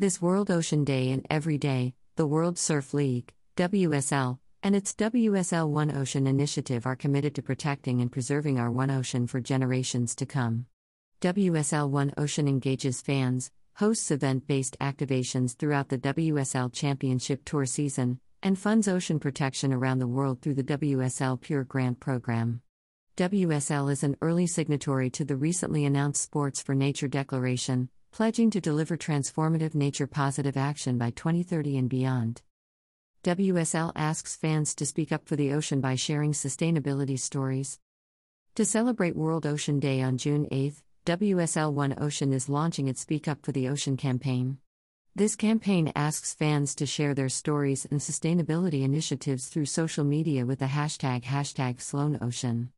This World Ocean Day and every day, the World Surf League, WSL, and its WSL One Ocean initiative are committed to protecting and preserving our One Ocean for generations to come. WSL One Ocean engages fans, hosts event based activations throughout the WSL Championship Tour season, and funds ocean protection around the world through the WSL Pure Grant Program. WSL is an early signatory to the recently announced Sports for Nature Declaration, pledging to deliver transformative nature positive action by 2030 and beyond. WSL asks fans to speak up for the ocean by sharing sustainability stories. To celebrate World Ocean Day on June 8, WSL One Ocean is launching its Speak Up for the Ocean campaign. This campaign asks fans to share their stories and sustainability initiatives through social media with the hashtag hashtag WSLOneOcean.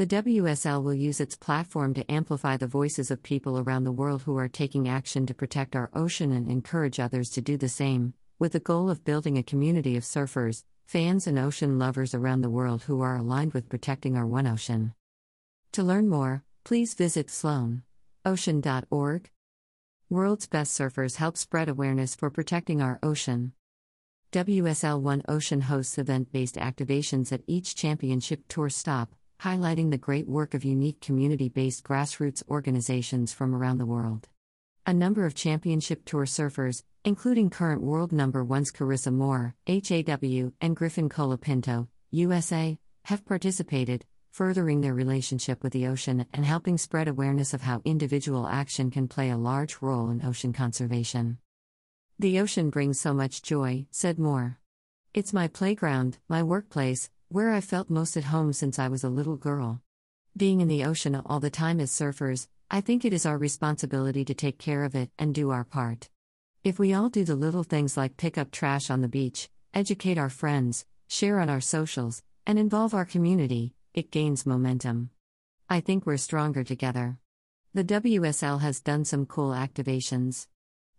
The WSL will use its platform to amplify the voices of people around the world who are taking action to protect our ocean and encourage others to do the same, with the goal of building a community of surfers, fans, and ocean lovers around the world who are aligned with protecting our one ocean. To learn more, please visit wsloneocean.org. World's best surfers help spread awareness for protecting our ocean. WSL One Ocean hosts event based activations at each championship tour stop highlighting the great work of unique community based grassroots organizations from around the world. A number of championship tour surfers, including current world number ones Carissa Moore, HAW, and Griffin Colapinto, USA, have participated, furthering their relationship with the ocean and helping spread awareness of how individual action can play a large role in ocean conservation. The ocean brings so much joy, said Moore. It's my playground, my workplace, where I felt most at home since I was a little girl. Being in the ocean all the time as surfers, I think it is our responsibility to take care of it and do our part. If we all do the little things like pick up trash on the beach, educate our friends, share on our socials, and involve our community, it gains momentum. I think we're stronger together. The WSL has done some cool activations.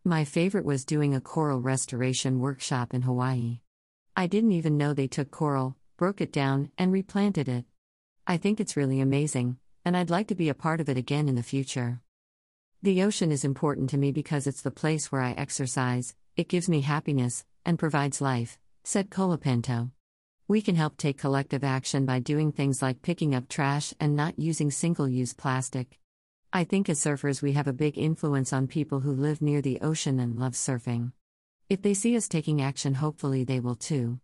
My favorite was doing a coral restoration workshop in Hawaii. I didn't even know they took coral, broke it down, and replanted it. I think it's really amazing, and I'd like to be a part of it again in the future. The ocean is important to me because it's the place where I exercise, it gives me happiness, and provides life, said Colapinto. We can help take collective action by doing things like picking up trash and not using single use plastic. I think as surfers, we have a big influence on people who live near the ocean and love surfing. If they see us taking action, hopefully they will too.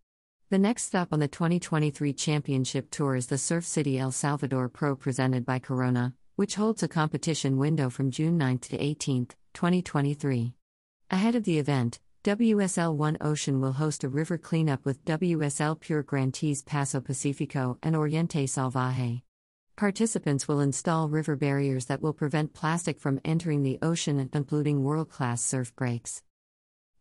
The next stop on the 2023 Championship Tour is the Surf City El Salvador Pro presented by Corona, which holds a competition window from June 9 to 18, 2023. Ahead of the event, WSL One Ocean will host a river cleanup with WSL Pure Grantees Paso Pacifico and Oriente Salvaje. Participants will install river barriers that will prevent plastic from entering the ocean, and including world class surf breaks.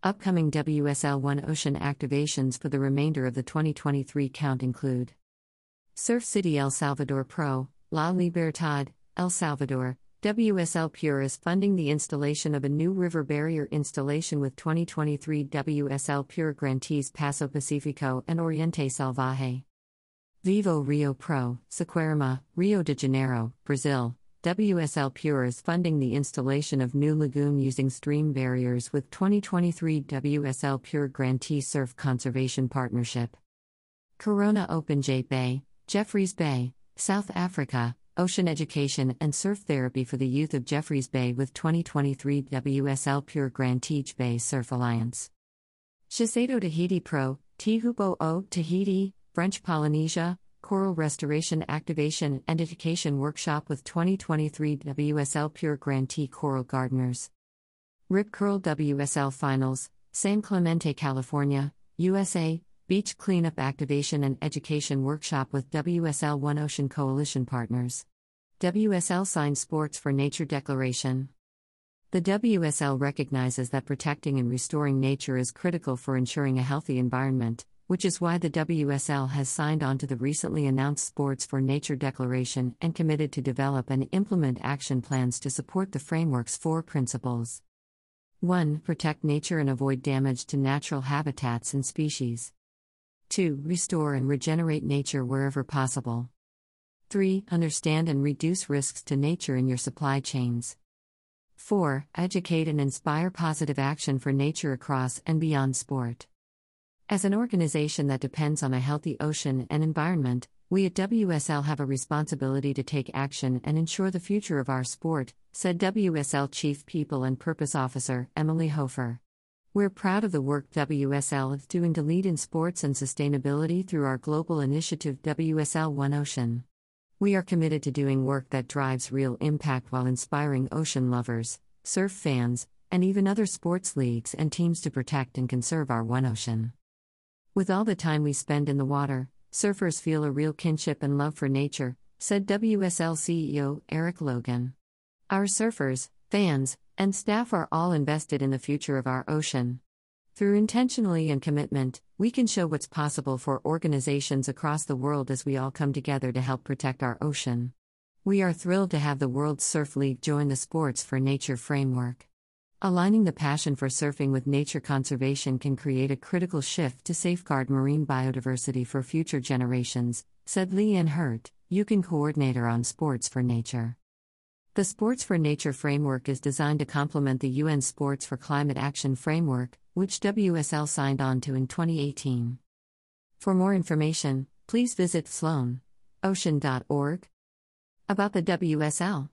Upcoming WSL One Ocean activations for the remainder of the 2023 count include Surf City El Salvador Pro, La Libertad, El Salvador, WSL Pure is funding the installation of a new river barrier installation with 2023 WSL Pure grantees Paso Pacifico and Oriente Salvaje. Vivo Rio Pro, Saquarema, Rio de Janeiro, Brazil, WSL Pure is funding the installation of new lagoon using stream barriers with 2023 WSL Pure Grantee Surf Conservation Partnership. Corona Open J Bay, Jeffreys Bay, South Africa, Ocean Education and Surf Therapy for the Youth of Jeffreys Bay with 2023 WSL Pure Grantee Bay Surf Alliance. Shiseido Tahiti Pro, Teahupo'o Tahiti, French Polynesia, Coral Restoration Activation and Education Workshop with 2023 WSL Pure Grantee Coral Gardeners. Rip Curl WSL Finals, San Clemente, California, USA, Beach Cleanup Activation and Education Workshop with WSL One Ocean Coalition Partners. WSL signed Sports for Nature Declaration. The WSL recognizes that protecting and restoring nature is critical for ensuring a healthy environment, which is why the WSL has signed on to the recently announced Sports for Nature Declaration and committed to develop and implement action plans to support the framework's four principles. 1. Protect nature and avoid damage to natural habitats and species. 2. Restore and regenerate nature wherever possible. 3. Understand and reduce risks to nature in your supply chains. 4. Educate and inspire positive action for nature across and beyond sport. As an organization that depends on a healthy ocean and environment, we at WSL have a responsibility to take action and ensure the future of our sport, said WSL Chief People and Purpose Officer Emily Hofer. We're proud of the work WSL is doing to lead in sports and sustainability through our global initiative WSL One Ocean. We are committed to doing work that drives real impact while inspiring ocean lovers, surf fans, and even other sports leagues and teams to protect and conserve our One Ocean. With all the time we spend in the water, surfers feel a real kinship and love for nature, said WSL CEO Eric Logan. Our surfers, fans, and staff are all invested in the future of our ocean. Through intentionally and commitment, we can show what's possible for organizations across the world as we all come together to help protect our ocean. We are thrilled to have the World Surf League join the Sports for Nature framework. Aligning the passion for surfing with nature conservation can create a critical shift to safeguard marine biodiversity for future generations, said Leanne Hurt, IUCN coordinator on Sports for Nature. The Sports for Nature framework is designed to complement the UN Sports for Climate Action framework, which WSL signed on to in 2018. For more information, please visit wsloneocean.org. About the WSL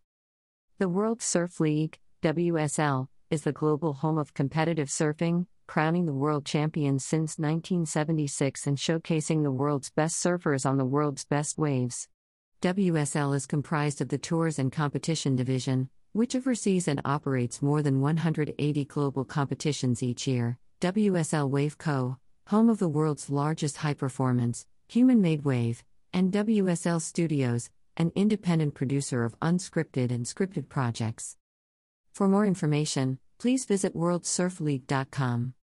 The World Surf League, WSL, is the global home of competitive surfing, crowning the world champions since 1976 and showcasing the world's best surfers on the world's best waves. WSL is comprised of the Tours and Competition Division, which oversees and operates more than 180 global competitions each year, WSL Wave Co., home of the world's largest high performance, human made wave, and WSL Studios, an independent producer of unscripted and scripted projects. For more information, please visit worldsurfleague.com.